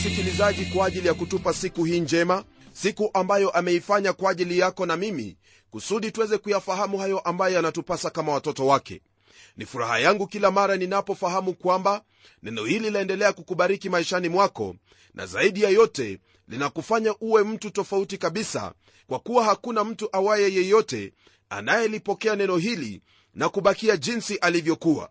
msikilizaji kwa ajili ya kutupa siku hii njema siku ambayo ameifanya kwa ajili yako na mimi kusudi tuweze kuyafahamu hayo ambayo yanatupasa kama watoto wake. Ni furaha yangu kila mara ninapofahamu kwamba neno hili laendelea kukubariki maishani mwako na zaidi ya yote linakufanya uwe mtu tofauti kabisa kwa kuwa hakuna mtu awaye yeyote anayelipokea neno hili na kubakia jinsi alivyokuwa.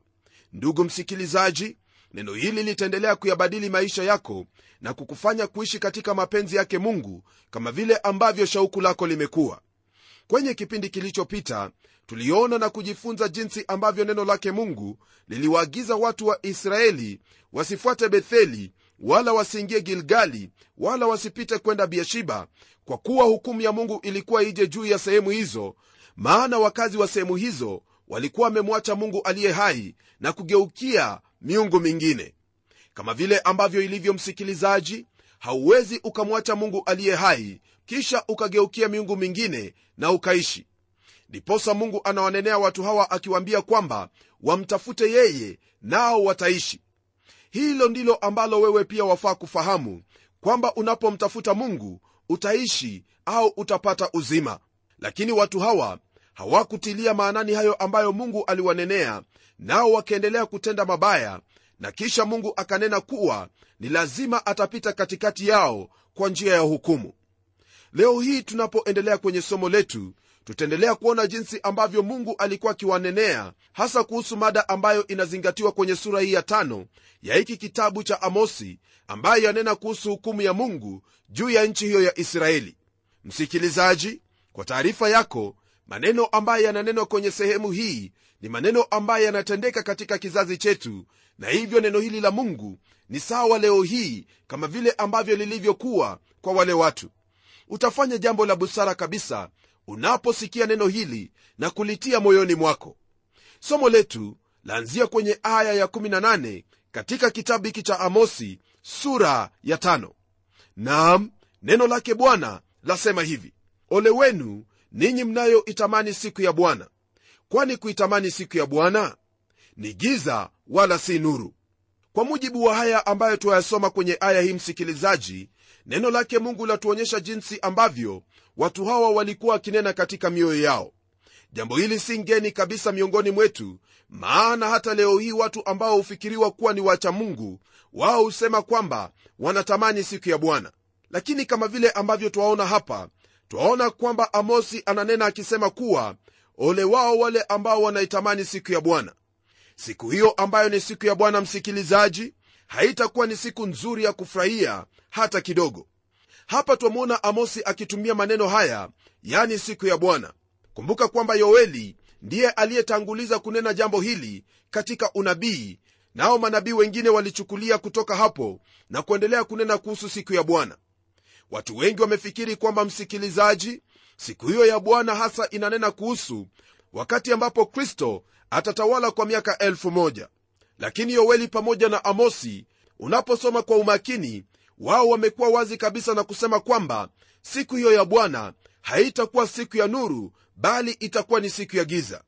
Ndugu msikilizaji neno hili litaendelea kuyabadili maisha yako na kukufanya kuishi katika mapenzi yake mungu kama vile ambavyo shauku lako limekuwa. Kwenye kipindi kilichopita tuliona na kujifunza jinsi ambavyo neno lake mungu liliwaagiza watu wa israeli wasifuate betheli wala wasiingie gilgali wala wasipite kwenda biashiba kwa kuwa hukumu ya mungu ilikuwa ije juu ya sehemu hizo maana wakazi wa sehemu hizo walikuwa wamemwacha mungu aliye hai na kugeukia miungu mingine. Kama vile ambavyo ilivyo msikilizaji hauwezi ukamwacha mungu aliye hai kisha ukageukia miungu mingine na ukaishi. Ndiposa mungu anawanenea watu hawa akiwaambia kwamba wamtafute yeye nao wataishi. Hilo ndilo ambalo wewe pia wafaa kufahamu kwamba unapomtafuta mungu utaishi au utapata uzima. Lakini watu hawa hawakutilia maanani hayo ambayo mungu aliwanenea nao wakaendelea kutenda mabaya na kisha mungu akanena kuwa ni lazima atapita katikati yao kwa njia ya hukumu. Leo hii tunapoendelea kwenye somo letu tutaendelea kuona jinsi ambavyo mungu alikuwa akiwanenea hasa kuhusu mada ambayo inazingatiwa kwenye sura hii ya tano ya hiki kitabu cha amosi ambayo yanena kuhusu hukumu ya mungu juu ya nchi hiyo ya israeli. Msikilizaji kwa taarifa yako maneno ambayo yananenwa kwenye sehemu hii ni maneno ambayo yanatendeka katika kizazi chetu na hivyo neno hili la mungu ni sawa leo hii kama vile ambavyo lilivyokuwa kwa wale watu utafanya jambo la busara kabisa unaposikia neno hili na kulitia moyoni mwako somo letu laanzia kwenye aya ya18 katika kitabu hiki cha amosi sura ya tano. nam neno lake bwana lasema hivi ole wenu ninyi mnayoitamani siku ya bwana. Kwani kuitamani siku ya bwana ni giza wala si nuru. Kwa mujibu wa haya ambayo tuayasoma kwenye aya hii msikilizaji neno lake mungu latuonyesha jinsi ambavyo watu hawa walikuwa wakinena katika mioyo yao. Jambo hili si ngeni kabisa miongoni mwetu maana hata leo hii watu ambao hufikiriwa kuwa ni wacha mungu wao husema kwamba wanatamani siku ya bwana. Lakini kama vile ambavyo twaona hapa twaona kwamba amosi ananena akisema kuwa ole wao wale ambao wanaitamani siku ya bwana. Siku hiyo ambayo ni siku ya bwana msikilizaji haitakuwa ni siku nzuri ya kufurahia hata kidogo. Hapa twamwona amosi akitumia maneno haya yani siku ya bwana. Kumbuka kwamba yoeli ndiye aliyetanguliza kunena jambo hili katika unabii nao manabii wengine walichukulia kutoka hapo na kuendelea kunena kuhusu siku ya bwana watu wengi wamefikiri kwamba msikilizaji siku hiyo ya bwana hasa inanena kuhusu wakati ambapo kristo atatawala kwa miaka elfu moja. Lakini yoeli pamoja na amosi unaposoma kwa umakini wao wamekuwa wazi kabisa na kusema kwamba siku hiyo ya bwana haitakuwa siku ya nuru bali itakuwa ni siku ya giza.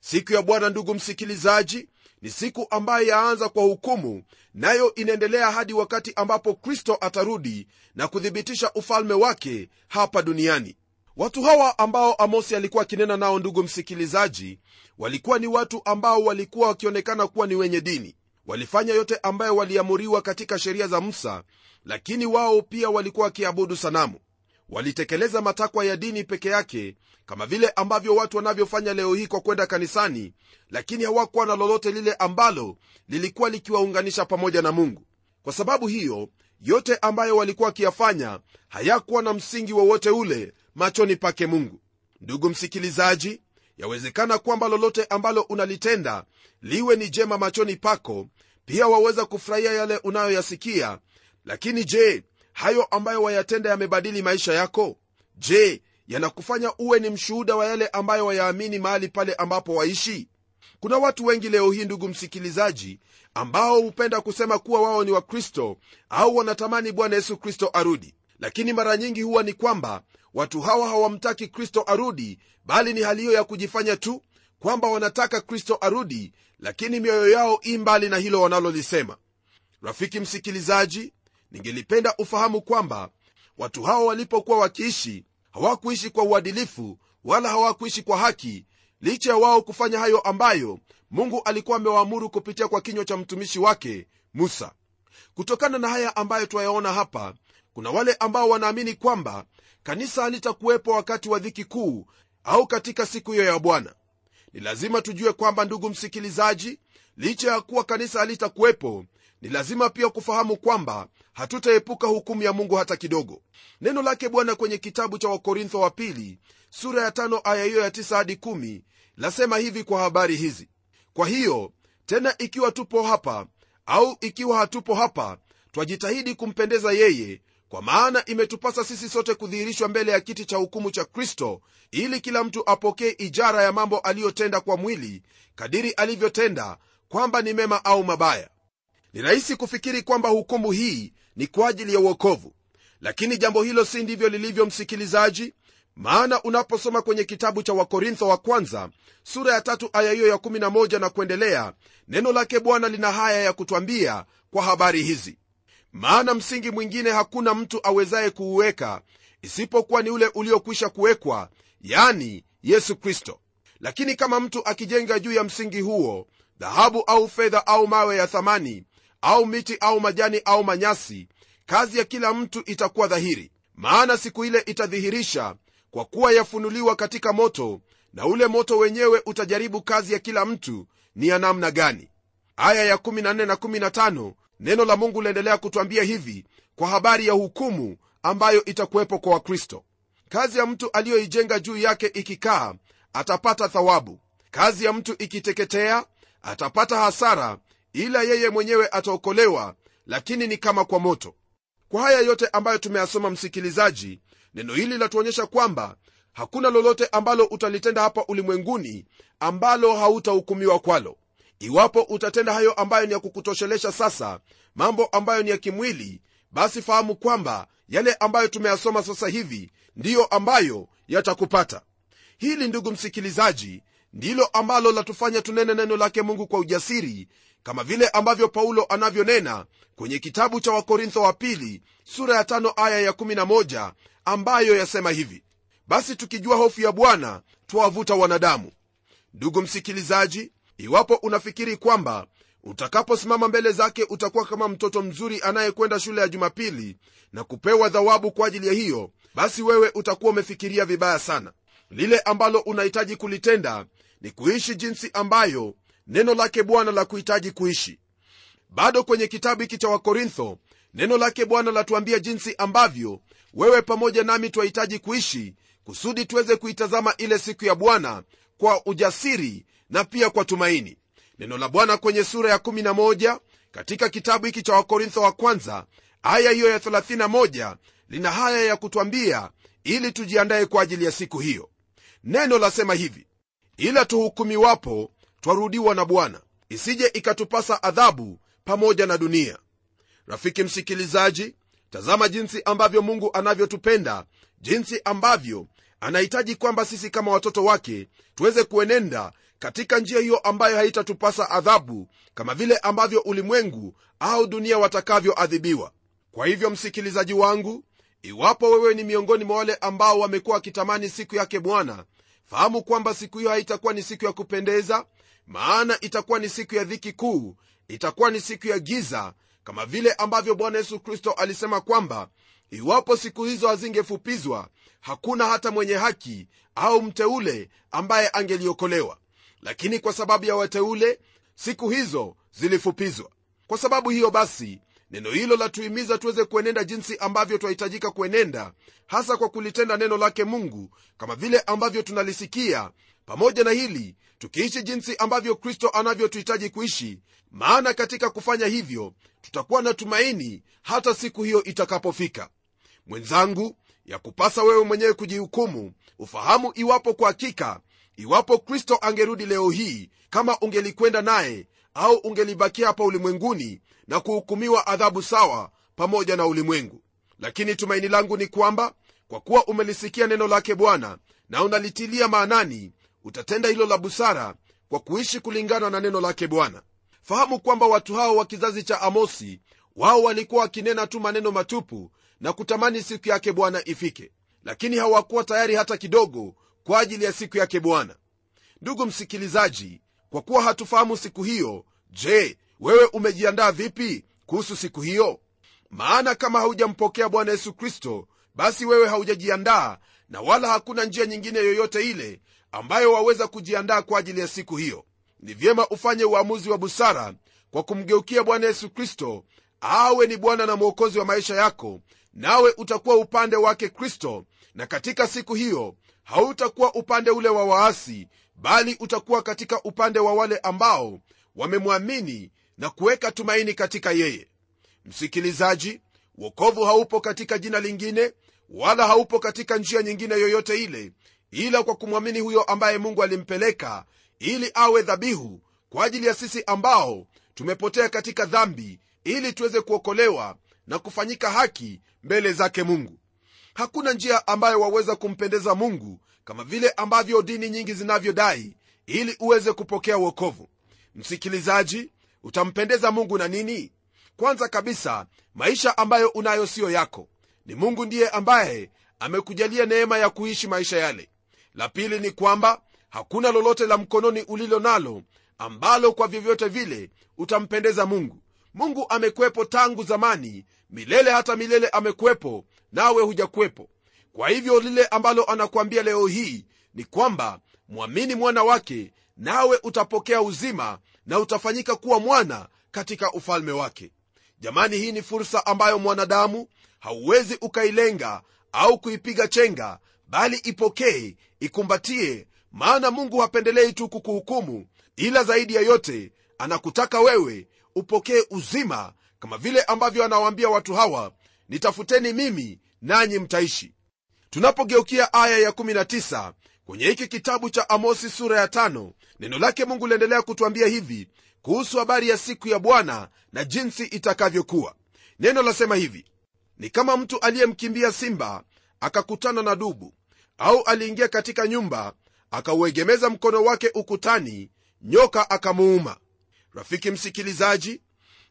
Siku ya bwana ndugu msikilizaji ni siku ambayo yaanza kwa hukumu nayo inaendelea hadi wakati ambapo kristo atarudi na kuthibitisha ufalme wake hapa duniani. Watu hawa ambao amosi alikuwa akinena nao ndugu msikilizaji walikuwa ni watu ambao walikuwa wakionekana kuwa ni wenye dini. Walifanya yote ambayo waliamuriwa katika sheria za musa lakini wao pia walikuwa wakiabudu sanamu walitekeleza matakwa ya dini peke yake kama vile ambavyo watu wanavyofanya leo hii kwa kwenda kanisani lakini hawakuwa na lolote lile ambalo lilikuwa likiwaunganisha pamoja na mungu. Kwa sababu hiyo yote ambayo walikuwa wakiyafanya hayakuwa na msingi wowote ule machoni pake mungu. Ndugu msikilizaji yawezekana kwamba lolote ambalo unalitenda liwe ni jema machoni pako pia waweza kufurahia yale unayoyasikia. Lakini je hayo ambayo wayatenda yamebadili maisha yako? Je yanakufanya uwe ni mshuhuda wa yale ambayo wayaamini mahali pale ambapo waishi? Kuna watu wengi leo hii ndugu msikilizaji ambao hupenda kusema kuwa wao ni wakristo au wanatamani bwana yesu kristo arudi. Lakini mara nyingi huwa ni kwamba watu hawa hawamtaki kristo arudi bali ni hali hiyo ya kujifanya tu kwamba wanataka kristo arudi lakini mioyo yao i mbali na hilo wanalolisema. Rafiki msikilizaji ningelipenda ufahamu kwamba watu hao walipokuwa wakiishi hawakuishi kwa uadilifu wala hawakuishi kwa haki licha ya wao kufanya hayo ambayo mungu alikuwa amewaamuru kupitia kwa kinywa cha mtumishi wake musa. Kutokana na haya ambayo twayaona hapa kuna wale ambao wanaamini kwamba kanisa halitakuwepo wakati wa dhiki kuu au katika siku hiyo ya bwana. Ni lazima tujue kwamba ndugu msikilizaji licha ya kuwa kanisa halitakuwepo ni lazima pia kufahamu kwamba hatutaepuka hukumu ya mungu hata kidogo. Neno lake bwana kwenye kitabu cha wakorintho wa pili sura ya tano aya hiyo ya tisa hadi kumi lasema hivi kwa habari hizi. Kwa hiyo tena ikiwa tupo hapa au ikiwa hatupo hapa twajitahidi kumpendeza yeye kwa maana imetupasa sisi sote kudhihirishwa mbele ya kiti cha hukumu cha kristo ili kila mtu apokee ijara ya mambo aliyotenda kwa mwili kadiri alivyotenda kwamba ni mema au mabaya ni rahisi kufikiri kwamba hukumu hii ni kwa ajili ya uokovu lakini jambo hilo si ndivyo lilivyo msikilizaji. Maana unaposoma kwenye kitabu cha wakorintho wa kwanza sura ya tatu aya hiyo ya 11 na kuendelea neno lake bwana lina haya ya kutwambia kwa habari hizi. Maana msingi mwingine hakuna mtu awezaye kuuweka isipokuwa ni ule uliokwisha kuwekwa yani yesu kristo. Lakini kama mtu akijenga juu ya msingi huo dhahabu au fedha au mawe ya thamani au miti au majani au manyasi kazi ya kila mtu itakuwa dhahiri. Maana siku ile itadhihirisha kwa kuwa yafunuliwa katika moto na ule moto wenyewe utajaribu kazi ya kila mtu ni ya namna gani. Aya ya 14 na 15 neno la mungu laendelea kutwambia hivi kwa habari ya hukumu ambayo itakuwepo kwa wakristo. Kazi ya mtu aliyoijenga juu yake ikikaa atapata thawabu. Kazi ya mtu ikiteketea atapata hasara ila yeye mwenyewe ataokolewa lakini ni kama kwa moto. Kwa haya yote ambayo tumeyasoma msikilizaji neno hili latuonyesha kwamba hakuna lolote ambalo utalitenda hapa ulimwenguni ambalo hautahukumiwa kwalo. Iwapo utatenda hayo ambayo ni ya kukutoshelesha sasa mambo ambayo ni ya kimwili basi fahamu kwamba yale ambayo tumeyasoma sasa hivi ndiyo ambayo yatakupata. Hili ndugu msikilizaji ndilo ambalo latufanya tunene neno lake mungu kwa ujasiri kama vile ambavyo paulo anavyonena kwenye kitabu cha wakorintho wa pili sura ya tano aya ya 11 ambayo yasema hivi basi tukijua hofu ya bwana twawavuta wanadamu. Ndugu msikilizaji iwapo unafikiri kwamba utakaposimama mbele zake utakuwa kama mtoto mzuri anayekwenda shule ya jumapili na kupewa dhawabu kwa ajili ya hiyo basi wewe utakuwa umefikiria vibaya sana. Lile ambalo unahitaji kulitenda ni kuishi jinsi ambayo neno lake bwana la kuhitaji kuishi. Bado kwenye kitabu hiki cha wakorintho neno lake bwana latuambia jinsi ambavyo wewe pamoja nami twahitaji kuishi kusudi tuweze kuitazama ile siku ya bwana kwa ujasiri na pia kwa tumaini. Neno la bwana kwenye sura ya 11 katika kitabu hiki cha wakorintho wa kwanza aya hiyo ya 31 lina haya ya kutwambia ili tujiandaye kwa ajili ya siku hiyo. Neno lasema hivi ila tuhukumiwapo twarudiwa na bwana. Isije ikatupasa adhabu pamoja na dunia. Rafiki msikilizaji tazama jinsi ambavyo mungu anavyotupenda jinsi ambavyo anahitaji kwamba sisi kama watoto wake tuweze kuenenda katika njia hiyo ambayo haitatupasa adhabu kama vile ambavyo ulimwengu au dunia watakavyoadhibiwa. Kwa hivyo msikilizaji wangu iwapo wewe ni miongoni mwa wale ambao wamekuwa wakitamani siku yake bwana fahamu kwamba siku hiyo haitakuwa ni siku ya kupendeza maana itakuwa ni siku ya dhiki kuu itakuwa ni siku ya giza kama vile ambavyo bwana yesu kristo alisema kwamba iwapo siku hizo hazingefupizwa hakuna hata mwenye haki au mteule ambaye angeliokolewa. Lakini kwa sababu ya wateule siku hizo zilifupizwa. Kwa sababu hiyo basi neno hilo latuhimiza tuweze kuenenda jinsi ambavyo twahitajika kuenenda hasa kwa kulitenda neno lake mungu kama vile ambavyo tunalisikia. Pamoja na hili tukiishi jinsi ambavyo kristo anavyotuhitaji kuishi maana katika kufanya hivyo tutakuwa na tumaini hata siku hiyo itakapofika. Mwenzangu ya kupasa wewe mwenyewe kujihukumu ufahamu iwapo kwa hakika iwapo kristo angerudi leo hii kama ungelikwenda naye au ungelibakia hapa ulimwenguni na kuhukumiwa adhabu sawa pamoja na ulimwengu. Lakini tumaini langu ni kwamba kwa kuwa umelisikia neno lake bwana na unalitilia maanani utatenda hilo la busara kwa kuishi kulingana na neno lake bwana. Fahamu kwamba watu hao wa kizazi cha amosi wao walikuwa wakinena tu maneno matupu na kutamani siku yake bwana ifike. Lakini hawakuwa tayari hata kidogo kwa ajili ya siku yake bwana. Ndugu msikilizaji kwa kuwa hatufahamu siku hiyo je wewe umejiandaa vipi kuhusu siku hiyo? Maana kama haujampokea bwana yesu kristo basi wewe haujajiandaa na wala hakuna njia nyingine yoyote ile ambayo waweza kujiandaa kwa ajili ya siku hiyo. Ni vyema ufanye uamuzi wa busara kwa kumgeukia bwana yesu kristo awe ni bwana na mwokozi wa maisha yako nawe utakuwa upande wake kristo na katika siku hiyo hautakuwa upande ule wa waasi bali utakuwa katika upande wa wale ambao wamemwamini na kuweka tumaini katika yeye. Msikilizaji wokovu haupo katika jina lingine wala haupo katika njia nyingine yoyote ile ila kwa kumwamini huyo ambaye mungu alimpeleka ili awe dhabihu kwa ajili ya sisi ambao tumepotea katika dhambi ili tuweze kuokolewa na kufanyika haki mbele zake mungu. Hakuna njia ambayo waweza kumpendeza mungu kama vile ambavyo dini nyingi zinavyodai ili uweze kupokea uokovu msikilizaji utampendeza mungu na nini? Kwanza kabisa maisha ambayo unayo siyo yako. Ni mungu ndiye ambaye amekujalia neema ya kuishi maisha yale. La pili ni kwamba hakuna lolote la mkononi ulilo nalo ambalo kwa vyovyote vile utampendeza mungu. Mungu amekwepo tangu zamani milele hata milele amekwepo nawe hujakwepo kwa hivyo lile ambalo anakuambia leo hii ni kwamba mwamini mwana wake nawe utapokea uzima na utafanyika kuwa mwana katika ufalme wake. Jamani hii ni fursa ambayo mwanadamu hauwezi ukailenga au kuipiga chenga bali ipokee ikumbatie maana mungu hapendelei tu kukuhukumu ila zaidi ya yote anakutaka wewe upokee uzima kama vile ambavyo anawaambia watu hawa nitafuteni mimi nanyi mtaishi. Tunapogeukia aya ya19 kwenye hiki kitabu cha amosi sura ya tano neno lake mungu liendelea kutwambia hivi kuhusu habari ya siku ya bwana na jinsi itakavyokuwa. Neno lasema hivi ni kama mtu aliyemkimbia simba akakutana na dubu au aliingia katika nyumba akauegemeza mkono wake ukutani nyoka akamuuma. Rafiki msikilizaji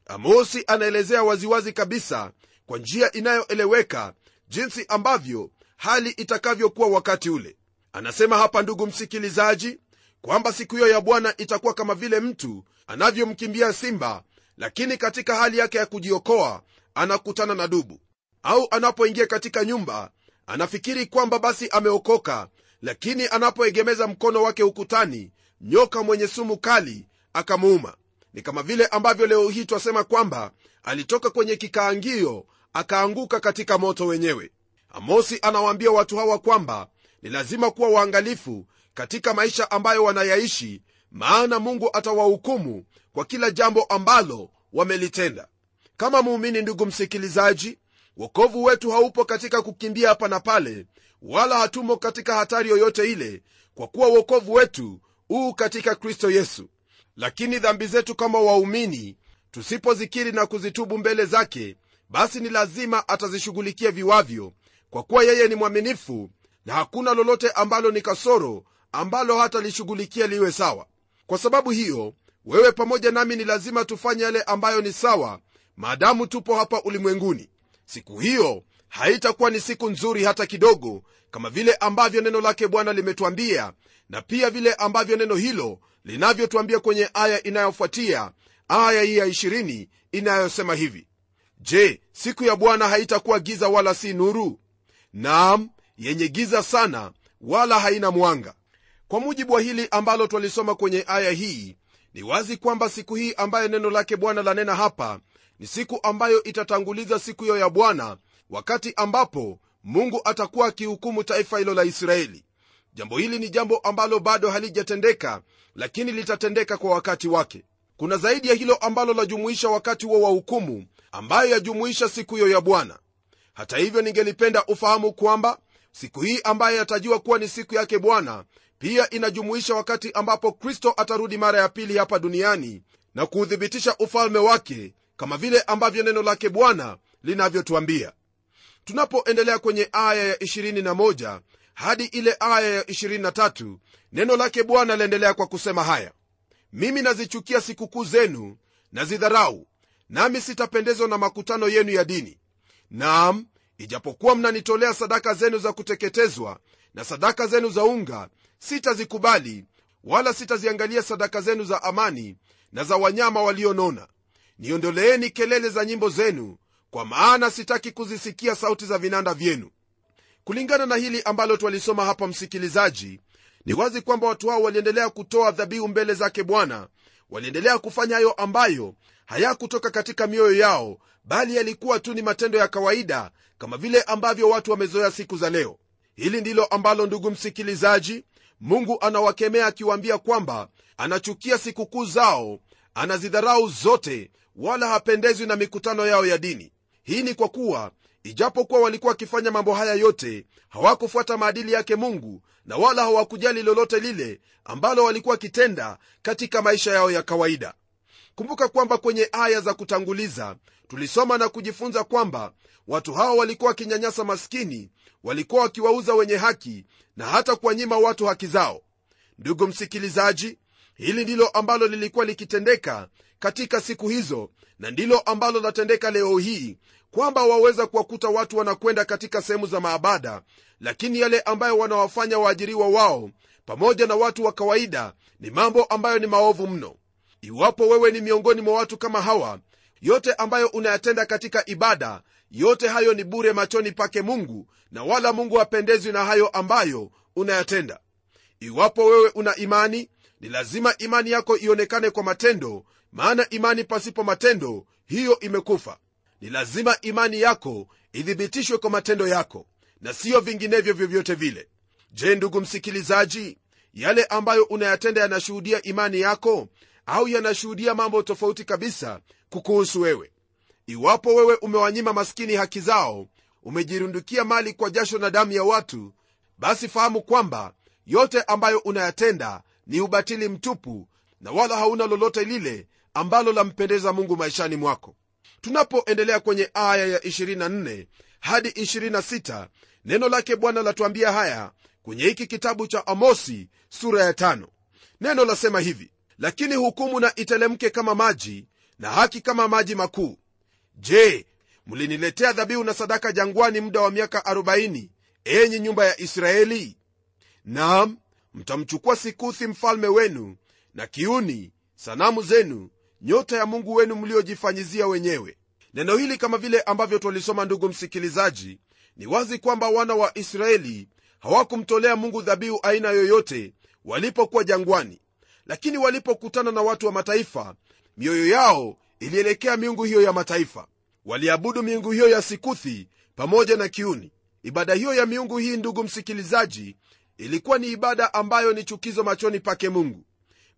amosi anaelezea waziwazi kabisa kwa njia inayoeleweka jinsi ambavyo hali itakavyokuwa wakati ule anasema hapa ndugu msikilizaji kwamba siku hiyo ya bwana itakuwa kama vile mtu anavyomkimbia simba lakini katika hali yake ya kujiokoa anakutana na dubu. Au anapoingia katika nyumba anafikiri kwamba basi ameokoka lakini anapoegemeza mkono wake ukutani nyoka mwenye sumu kali akamuuma. Ni kama vile ambavyo leo hii twasema kwamba alitoka kwenye kikaangio akaanguka katika moto wenyewe. Amosi anawaambia watu hawa kwamba ni lazima kuwa waangalifu katika maisha ambayo wanayaishi maana mungu atawahukumu kwa kila jambo ambalo wamelitenda. Kama muumini ndugu msikilizaji wokovu wetu haupo katika kukimbia hapa na pale wala hatumo katika hatari yoyote ile kwa kuwa wokovu wetu huu katika kristo yesu. Lakini dhambi zetu kama waumini tusipozikiri na kuzitubu mbele zake basi ni lazima atazishughulikia viwavyo kwa kuwa yeye ni mwaminifu na hakuna lolote ambalo ni kasoro ambalo hatalishughulikia liwe sawa. Kwa sababu hiyo wewe pamoja nami ni lazima tufanye yale ambayo ni sawa maadamu tupo hapa ulimwenguni. Siku hiyo haitakuwa ni siku nzuri hata kidogo kama vile ambavyo neno lake bwana limetwambia na pia vile ambavyo neno hilo linavyotwambia kwenye aya inayofuatia aya hii ya 20 inayosema hivi. Je siku ya bwana haitakuwa giza wala si nuru? Naam yenye giza sana wala haina mwanga. Kwa mujibu wa hili ambalo twalisoma kwenye aya hii ni wazi kwamba siku hii ambayo neno lake bwana lanena hapa ni siku ambayo itatanguliza siku hiyo ya bwana wakati ambapo mungu atakuwa akihukumu taifa hilo la israeli. Jambo hili ni jambo ambalo bado halijatendeka lakini litatendeka kwa wakati wake. Kuna zaidi ya hilo ambalo lajumuisha wakati huo wa hukumu ambayo yajumuisha siku hiyo ya bwana. Hata hivyo ningelipenda ufahamu kwamba siku hii ambayo yatajiwa kuwa ni siku yake bwana pia inajumuisha wakati ambapo kristo atarudi mara ya pili hapa duniani na kuuthibitisha ufalme wake kama vile ambavyo neno lake bwana linavyotwambia tunapoendelea kwenye aya ya 21 hadi ile aya ya 23 neno lake bwana laendelea kwa kusema haya. Mimi nazichukia sikukuu zenu na zidharau nami sitapendezwa na makutano yenu ya dini. Naam ijapokuwa mnanitolea sadaka zenu za kuteketezwa na sadaka zenu za unga sitazikubali wala sitaziangalia sadaka zenu za amani na za wanyama walionona. Niondoleeni kelele za nyimbo zenu kwa maana sitaki kuzisikia sauti za vinanda vyenu. Kulingana na hili ambalo twalisoma hapa msikilizaji ni wazi kwamba watu hao waliendelea kutoa dhabihu mbele zake bwana waliendelea kufanya hayo ambayo hayakutoka katika mioyo yao bali yalikuwa tu ni matendo ya kawaida kama vile ambavyo watu wamezoea siku za leo. Hili ndilo ambalo ndugu msikilizaji mungu anawakemea akiwaambia kwamba anachukia sikukuu zao anazidharau zote wala hapendezwi na mikutano yao ya dini. Hii ni kwa kuwa ijapokuwa walikuwa wakifanya mambo haya yote hawakufuata maadili yake mungu na wala hawakujali lolote lile ambalo walikuwa wakitenda katika maisha yao ya kawaida kumbuka kwamba kwenye aya za kutanguliza tulisoma na kujifunza kwamba watu hao walikuwa wakinyanyasa maskini walikuwa wakiwauza wenye haki na hata kuwanyima watu haki zao. Ndugu msikilizaji hili ndilo ambalo lilikuwa likitendeka katika siku hizo na ndilo ambalo latendeka leo hii kwamba waweza kuwakuta watu wanakwenda katika sehemu za maabada lakini yale ambayo wanawafanya waajiriwa wao pamoja na watu wa kawaida ni mambo ambayo ni maovu mno iwapo wewe ni miongoni mwa watu kama hawa yote ambayo unayatenda katika ibada yote hayo ni bure machoni pake mungu na wala mungu hapendezwi na hayo ambayo unayatenda. Iwapo wewe una imani ni lazima imani yako ionekane kwa matendo maana imani pasipo matendo hiyo imekufa. Ni lazima imani yako ithibitishwe kwa matendo yako na siyo vinginevyo vyovyote vile. Je ndugu msikilizaji yale ambayo unayatenda yanashuhudia imani yako au yanashuhudia mambo tofauti kabisa kukuhusu wewe. Iwapo wewe umewanyima maskini haki zao umejirundukia mali kwa jasho na damu ya watu basi fahamu kwamba yote ambayo unayatenda ni ubatili mtupu na wala hauna lolote lile ambalo lampendeza mungu maishani mwako. Tunapoendelea kwenye aya ya 24 hadi 26 neno lake bwana latuambia haya kwenye hiki kitabu cha amosi sura ya tano. Neno lasema hivi lakini hukumu na itelemke kama maji na haki kama maji makuu. Je mliniletea dhabihu na sadaka jangwani muda wa miaka 40 enyi nyumba ya israeli? Naam mtamchukua sikuthi mfalme wenu na kiuni sanamu zenu nyota ya mungu wenu mliojifanyizia wenyewe. Neno hili kama vile ambavyo twalisoma ndugu msikilizaji ni wazi kwamba wana wa israeli hawakumtolea mungu dhabihu aina yoyote walipokuwa jangwani lakini walipokutana na watu wa mataifa mioyo yao ilielekea miungu hiyo ya mataifa. Waliabudu miungu hiyo ya sikuthi pamoja na kiuni ibada hiyo ya miungu hii ndugu msikilizaji ilikuwa ni ibada ambayo ni chukizo machoni pake mungu.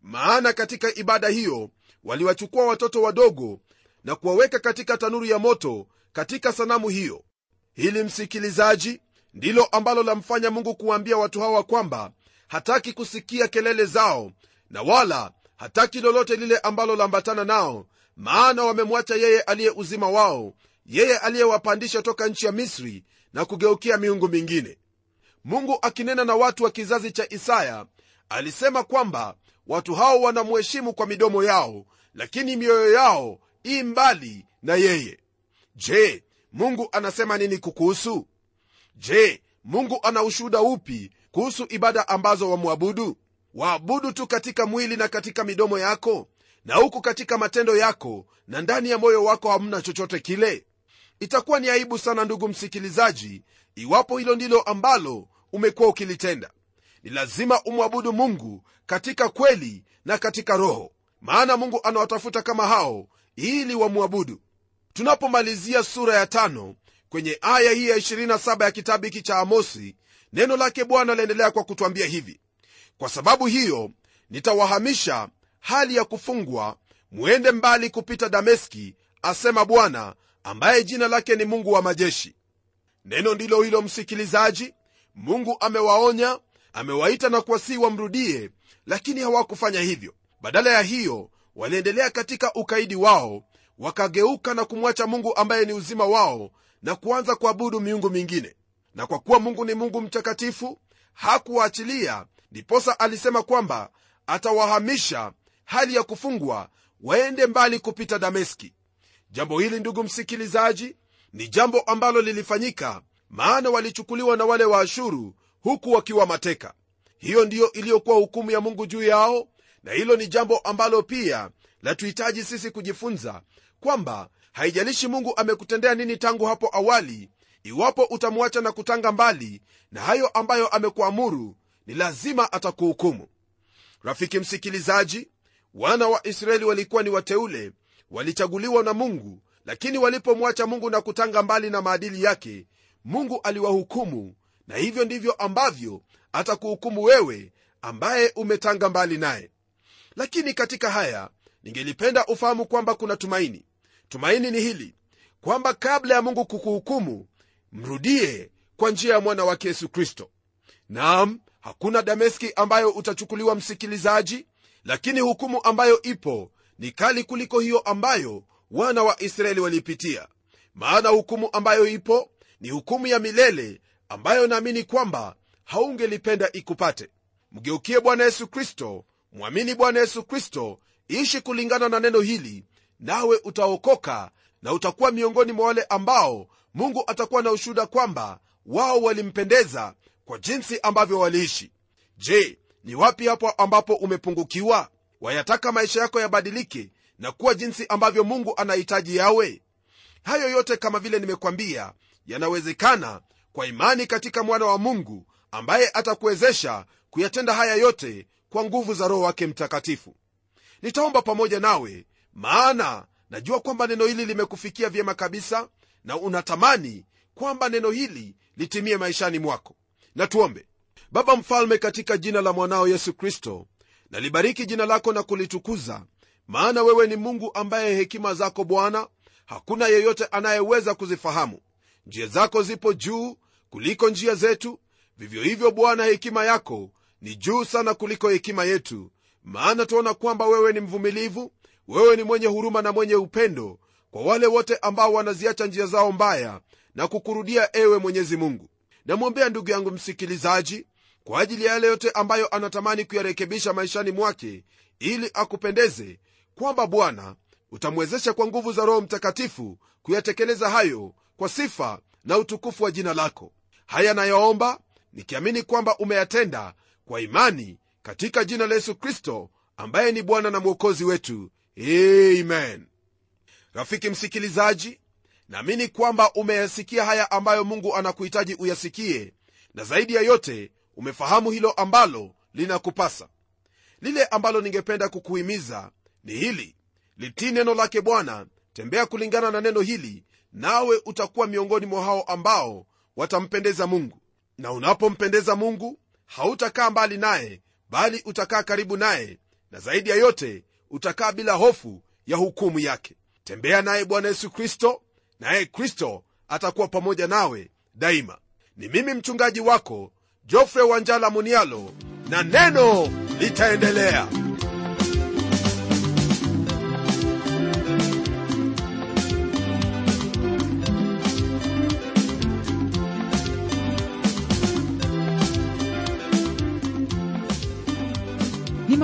Maana katika ibada hiyo waliwachukua watoto wadogo na kuwaweka katika tanuru ya moto katika sanamu hiyo. Hili msikilizaji ndilo ambalo lamfanya mungu kuwaambia watu hawa kwamba hataki kusikia kelele zao na wala hataki lolote lile ambalo lambatana nao maana wamemwacha yeye aliye uzima wao yeye aliyewapandisha toka nchi ya misri na kugeukia miungu mingine. Mungu akinena na watu wa kizazi cha isaya alisema kwamba watu hao wanamheshimu kwa midomo yao lakini mioyo yao ii mbali na yeye. Je mungu anasema nini kukuhusu? Je mungu ana ushuhuda upi kuhusu ibada ambazo wamwabudu waabudu tu katika mwili na katika midomo yako na huku katika matendo yako na ndani ya moyo wako hamna chochote kile? Itakuwa ni aibu sana ndugu msikilizaji iwapo hilo ndilo ambalo umekuwa ukilitenda. Ni lazima umwabudu mungu katika kweli na katika roho maana mungu anawatafuta kama hao ili wamwabudu. Tunapomalizia sura ya tano kwenye aya hii ya 27 ya kitabu hiki cha amosi neno lake bwana laendelea kwa kutwambia hivi kwa sababu hiyo nitawahamisha hali ya kufungwa mwende mbali kupita dameski asema bwana ambaye jina lake ni mungu wa majeshi. Neno ndilo hilo msikilizaji. Mungu amewaonya amewaita na kuwasii wamrudie lakini hawakufanya hivyo. Badala ya hiyo waliendelea katika ukaidi wao wakageuka na kumwacha mungu ambaye ni uzima wao na kuanza kuabudu miungu mingine. Na kwa kuwa mungu ni mungu mtakatifu hakuwaachilia ndiposa alisema kwamba atawahamisha hali ya kufungwa waende mbali kupita dameski. Jambo hili ndugu msikilizaji ni jambo ambalo lilifanyika maana walichukuliwa na wale wa ashuru huku wakiwa mateka. Hiyo ndiyo iliyokuwa hukumu ya mungu juu yao na hilo ni jambo ambalo pia latuhitaji sisi kujifunza kwamba haijalishi mungu amekutendea nini tangu hapo awali iwapo utamwacha na kutanga mbali na hayo ambayo amekuamuru ni lazima atakuhukumu. Rafiki msikilizaji wana wa israeli walikuwa ni wateule walichaguliwa na mungu lakini walipomwacha mungu na kutanga mbali na maadili yake mungu aliwahukumu na hivyo ndivyo ambavyo atakuhukumu wewe ambaye umetanga mbali naye. Lakini katika haya ningelipenda ufahamu kwamba kuna tumaini. Tumaini ni hili kwamba kabla ya mungu kukuhukumu mrudie kwa njia ya mwana wake yesu kristo. Naam hakuna dameski ambayo utachukuliwa msikilizaji lakini hukumu ambayo ipo ni kali kuliko hiyo ambayo wana wa israeli walipitia maana hukumu ambayo ipo ni hukumu ya milele ambayo naamini kwamba haungelipenda ikupate. Mgeukie bwana yesu kristo mwamini bwana yesu kristo ishi kulingana na neno hili nawe utaokoka na utakuwa miongoni mwa wale ambao mungu atakuwa na ushuhuda kwamba wao walimpendeza kwa jinsi ambavyo waliishi. Je ni wapi hapo ambapo umepungukiwa? Wayataka maisha yako yabadilike na kuwa jinsi ambavyo mungu anahitaji yawe? Hayo yote kama vile nimekwambia yanawezekana kwa imani katika mwana wa mungu ambaye atakuwezesha kuyatenda haya yote kwa nguvu za roho wake mtakatifu. Nitaomba pamoja nawe maana najua kwamba neno hili limekufikia vyema kabisa na unatamani kwamba neno hili litimie maishani mwako na tuombe. Baba mfalme katika jina la mwanao yesu kristo nalibariki jina lako na kulitukuza maana wewe ni mungu ambaye hekima zako bwana hakuna yeyote anayeweza kuzifahamu. Njia zako zipo juu kuliko njia zetu vivyo hivyo bwana hekima yako ni juu sana kuliko hekima yetu. Maana tuona kwamba wewe ni mvumilivu wewe ni mwenye huruma na mwenye upendo kwa wale wote ambao wanaziacha njia zao mbaya na kukurudia ewe mwenyezi mungu namwombea ndugu yangu msikilizaji kwa ajili ya yale yote ambayo anatamani kuyarekebisha maishani mwake ili akupendeze kwamba bwana utamwezesha kwa nguvu za roho mtakatifu kuyatekeleza hayo kwa sifa na utukufu wa jina lako. Haya nayaomba nikiamini kwamba umeyatenda kwa imani katika jina la yesu kristo ambaye ni bwana na mwokozi wetu. Amen. Rafiki msikilizaji naamini kwamba umeyasikia haya ambayo mungu anakuhitaji uyasikie na zaidi ya yote umefahamu hilo ambalo linakupasa. Lile ambalo ningependa kukuhimiza ni hili. Litii neno lake bwana tembea kulingana na neno hili nawe utakuwa miongoni mwa hao ambao watampendeza mungu. Na unapompendeza mungu hautakaa mbali naye bali utakaa karibu naye na zaidi ya yote utakaa bila hofu ya hukumu yake. Tembea naye bwana yesu kristo naye kristo atakuwa pamoja nawe daima. Ni mimi mchungaji wako jofre wanjala munialo na neno litaendelea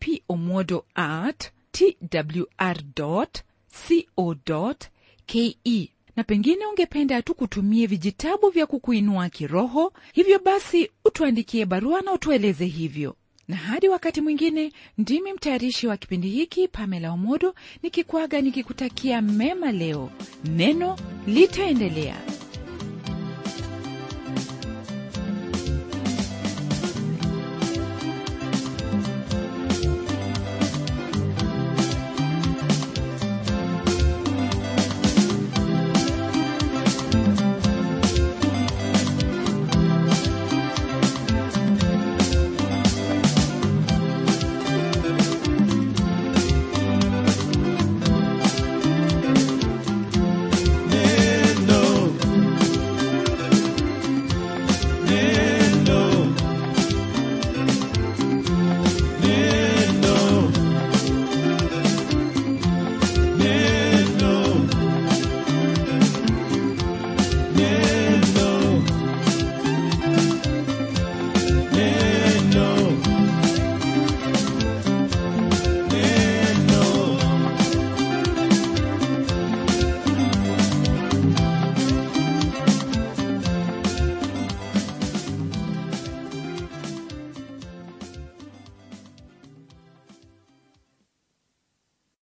pomodo at twr co ke na pengine ungependa tu kutumie vijitabu vya kukuinua kiroho hivyo basi utuandikie barua na utueleze hivyo. Na hadi wakati mwingine ndimi mtayarishi wa kipindi hiki pamela omodo nikikwaga nikikutakia mema leo. Neno litaendelea